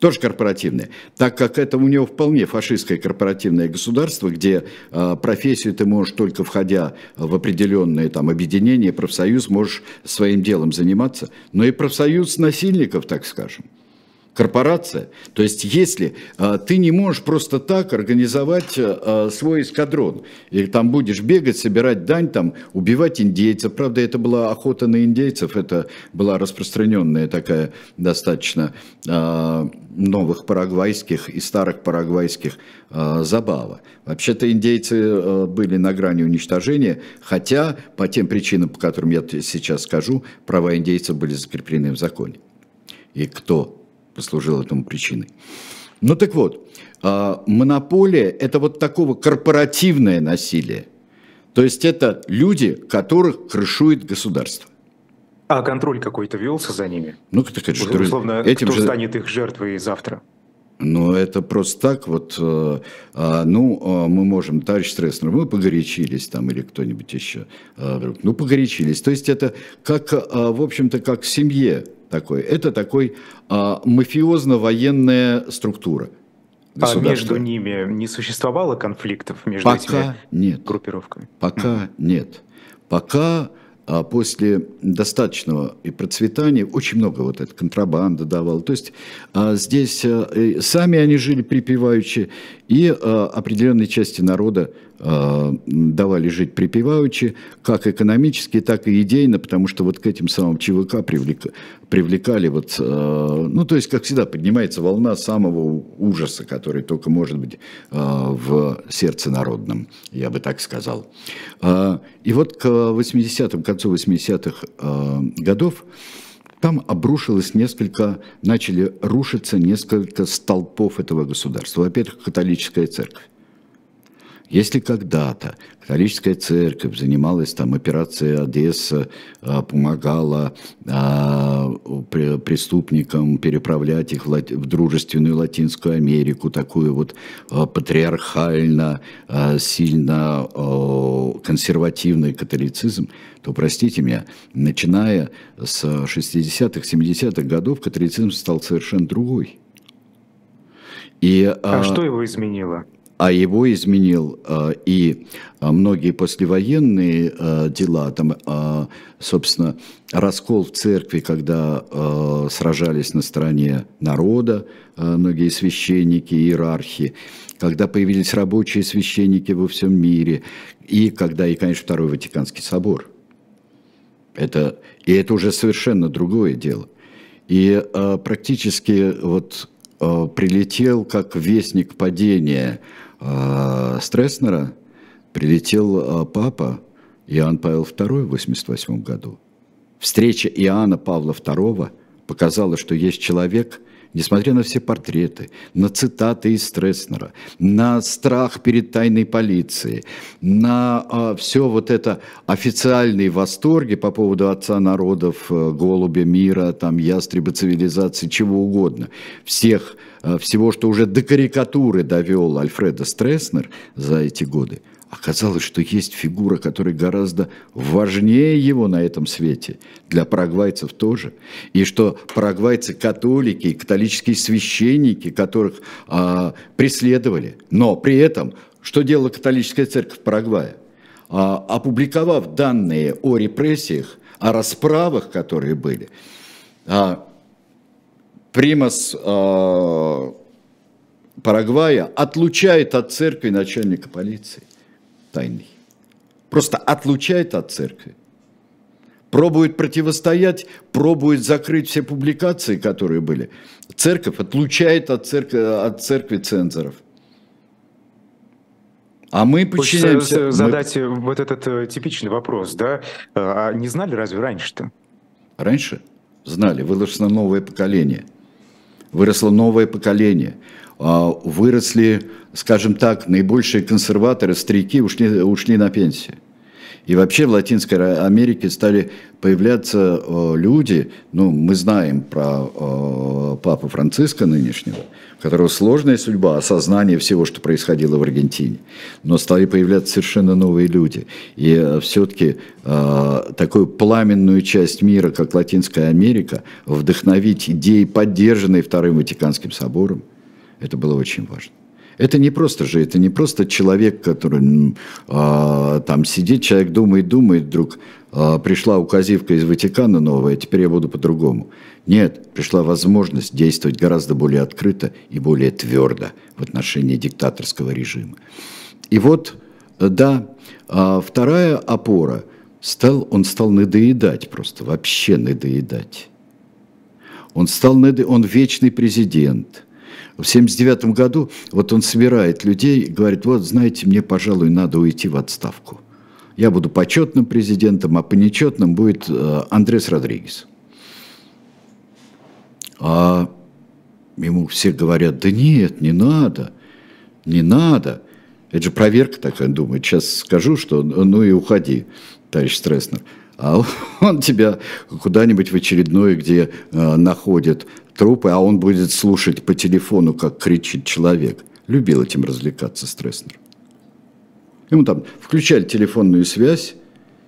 тоже корпоративное, так как это у него вполне фашистское корпоративное государство, где э, профессию ты можешь только входя в определенные там объединения, профсоюз, можешь своим делом заниматься, но и профсоюз насильников, так скажем корпорация. То есть если а, ты не можешь просто так организовать а, свой эскадрон, и там будешь бегать, собирать дань, там, убивать индейцев. Правда, это была охота на индейцев, это была распространенная такая достаточно а, новых парагвайских и старых парагвайских а, забава. Вообще-то индейцы а, были на грани уничтожения, хотя по тем причинам, по которым я сейчас скажу, права индейцев были закреплены в законе. И кто послужил этому причиной. Ну так вот, а, монополия – это вот такого корпоративное насилие. То есть это люди, которых крышует государство. А контроль какой-то велся за ними? Ну, так это же... Условно, этим кто же... станет их жертвой завтра? Ну, это просто так вот, э, а, ну, а, мы можем, товарищ Стресснер, мы погорячились там или кто-нибудь еще, а, ну, погорячились. То есть это как, в общем-то, как в семье такой. Это такой а, мафиозно-военная структура. А между ними не существовало конфликтов между Пока этими нет. группировками? Пока mm. нет. Пока а после достаточного и процветания очень много вот этой контрабанды давал. То есть а, здесь а, сами они жили припеваючи, и а, определенной части народа давали жить припеваючи, как экономически, так и идейно, потому что вот к этим самым ЧВК привлек, привлекали вот, ну то есть как всегда поднимается волна самого ужаса, который только может быть в сердце народном, я бы так сказал. А, и вот к 80-м, к концу 80-х а, годов там обрушилось несколько, начали рушиться несколько столпов этого государства. Во-первых, католическая церковь. Если когда-то католическая церковь занималась там операцией Одесса, а, помогала а, преступникам переправлять их в дружественную Латинскую Америку, такую вот а, патриархально, сильно консервативный католицизм, то, простите меня, начиная с 60-х, 70-х годов католицизм стал совершенно другой. И, а, а что его изменило? А его изменил э, и э, многие послевоенные э, дела, там, собственно, раскол в церкви, когда сражались на стороне народа многие священники, иерархи, когда появились рабочие священники во всем мире, и когда, и, конечно, Второй Ватиканский собор. Это, и это уже совершенно другое дело. И практически вот прилетел как вестник падения – а, Стресснера прилетел а, папа Иоанн Павел II в 1988 году. Встреча Иоанна Павла II показала, что есть человек, несмотря на все портреты, на цитаты из Стресснера, на страх перед тайной полицией, на а, все вот это официальные восторги по поводу отца народов, э, голубя мира, там, ястреба цивилизации, чего угодно, всех, э, всего, что уже до карикатуры довел Альфреда Стресснер за эти годы – Оказалось, что есть фигура, которая гораздо важнее его на этом свете, для парагвайцев тоже. И что парагвайцы католики, католические священники, которых а, преследовали. Но при этом, что делала католическая церковь в Парагвае? А, опубликовав данные о репрессиях, о расправах, которые были, а, Примас а, Парагвая отлучает от церкви начальника полиции тайный. Просто отлучает от церкви. Пробует противостоять, пробует закрыть все публикации, которые были. Церковь отлучает от церкви, от церкви цензоров. А мы подчиняемся... Хочется задать мы... вот этот э, типичный вопрос, да? А не знали разве раньше-то? Раньше знали. Выросло новое поколение. Выросло новое поколение. А, выросли, скажем так, наибольшие консерваторы, старики ушли, ушли на пенсию. И вообще в Латинской Америке стали появляться э, люди, ну, мы знаем про э, папу Франциска нынешнего, у которого сложная судьба, осознание всего, что происходило в Аргентине. Но стали появляться совершенно новые люди. И э, все-таки такую пламенную часть мира, как Латинская Америка, вдохновить идеи, поддержанные Вторым Ватиканским собором, это было очень важно. Это не просто же, это не просто человек, который а, там сидит, человек думает, думает, вдруг а, пришла указивка из Ватикана новая, теперь я буду по-другому. Нет, пришла возможность действовать гораздо более открыто и более твердо в отношении диктаторского режима. И вот, да, а вторая опора, стал, он стал надоедать просто, вообще надоедать. Он стал, он вечный президент – в 79 году вот он собирает людей, говорит, вот, знаете, мне, пожалуй, надо уйти в отставку. Я буду почетным президентом, а по нечетным будет э, Андрес Родригес. А ему все говорят, да нет, не надо, не надо. Это же проверка такая, он думает, сейчас скажу, что ну и уходи, товарищ Стресснер. А он тебя куда-нибудь в очередной, где э, находят трупы, а он будет слушать по телефону, как кричит человек. Любил этим развлекаться Стресснер. Ему там включали телефонную связь,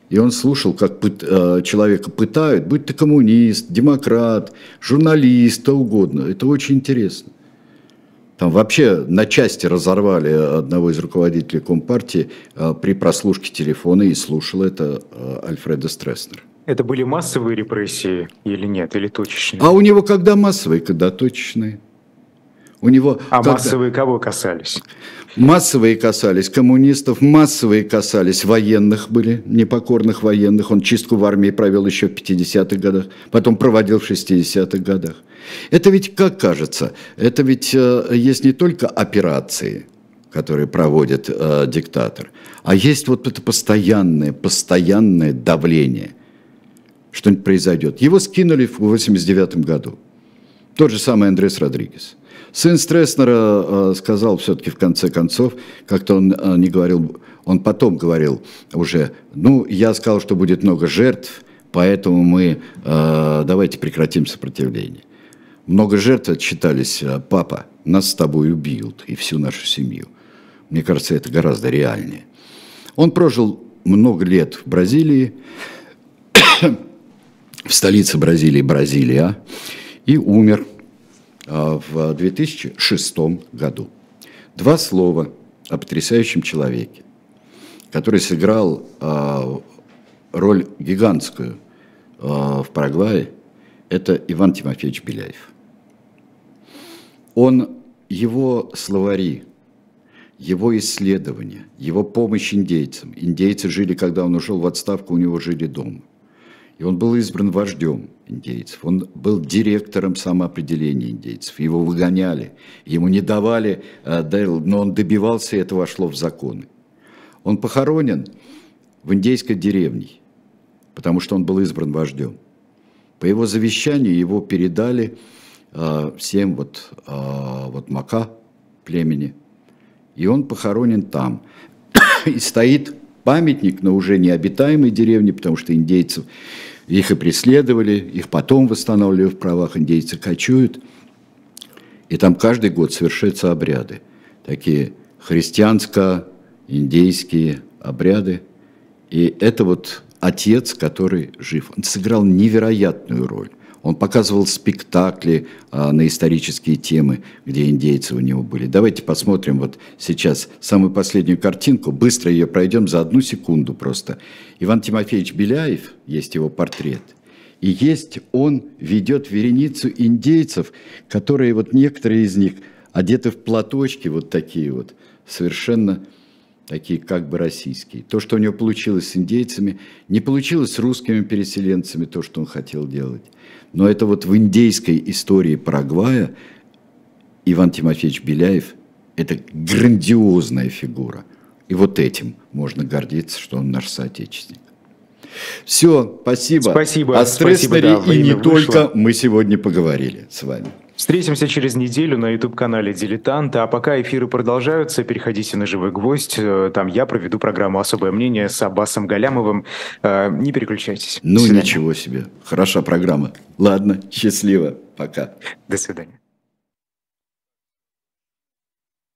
и он слушал, как пыт, э, человека пытают, будь ты коммунист, демократ, журналист, то угодно. Это очень интересно. Там вообще на части разорвали одного из руководителей Компартии э, при прослушке телефона и слушал это э, Альфреда Стресснер. Это были массовые репрессии или нет, или точечные? А у него когда массовые, когда точечные. У него а когда... массовые кого касались? Массовые касались коммунистов, массовые касались военных были, непокорных военных. Он чистку в армии провел еще в 50-х годах, потом проводил в 60-х годах. Это ведь, как кажется, это ведь э, есть не только операции, которые проводит э, диктатор, а есть вот это постоянное, постоянное давление – что-нибудь произойдет. Его скинули в 89 году. Тот же самый Андрес Родригес. Сын Стресснера э, сказал все-таки в конце концов, как-то он э, не говорил, он потом говорил уже, ну, я сказал, что будет много жертв, поэтому мы э, давайте прекратим сопротивление. Много жертв отчитались, папа, нас с тобой убьют и всю нашу семью. Мне кажется, это гораздо реальнее. Он прожил много лет в Бразилии, в столице Бразилии, Бразилия, и умер а, в 2006 году. Два слова о потрясающем человеке, который сыграл а, роль гигантскую а, в Парагвае, это Иван Тимофеевич Беляев. Он, его словари, его исследования, его помощь индейцам. Индейцы жили, когда он ушел в отставку, у него жили дома – и он был избран вождем индейцев. Он был директором самоопределения индейцев. Его выгоняли, ему не давали, э, но он добивался, и это вошло в законы. Он похоронен в индейской деревне, потому что он был избран вождем. По его завещанию его передали э, всем вот, э, вот Мака племени. И он похоронен там. и стоит памятник на уже необитаемой деревне, потому что индейцев их и преследовали, их потом восстанавливали в правах, индейцы кочуют. И там каждый год совершаются обряды, такие христианско-индейские обряды. И это вот отец, который жив. Он сыграл невероятную роль. Он показывал спектакли а, на исторические темы, где индейцы у него были. Давайте посмотрим вот сейчас самую последнюю картинку. Быстро ее пройдем за одну секунду просто. Иван Тимофеевич Беляев, есть его портрет. И есть он ведет вереницу индейцев, которые вот некоторые из них одеты в платочки вот такие вот, совершенно такие как бы российские. То, что у него получилось с индейцами, не получилось с русскими переселенцами, то, что он хотел делать. Но это вот в индейской истории Парагвая Иван Тимофеевич Беляев – это грандиозная фигура. И вот этим можно гордиться, что он наш соотечественник. Все, спасибо. Спасибо. О Стресснере да, и не вышло. только мы сегодня поговорили с вами. Встретимся через неделю на YouTube-канале «Дилетант». А пока эфиры продолжаются, переходите на «Живой гвоздь». Э, там я проведу программу «Особое мнение» с Аббасом Галямовым. Э, не переключайтесь. Ну, ничего себе. Хороша программа. Ладно, счастливо. Пока. До свидания.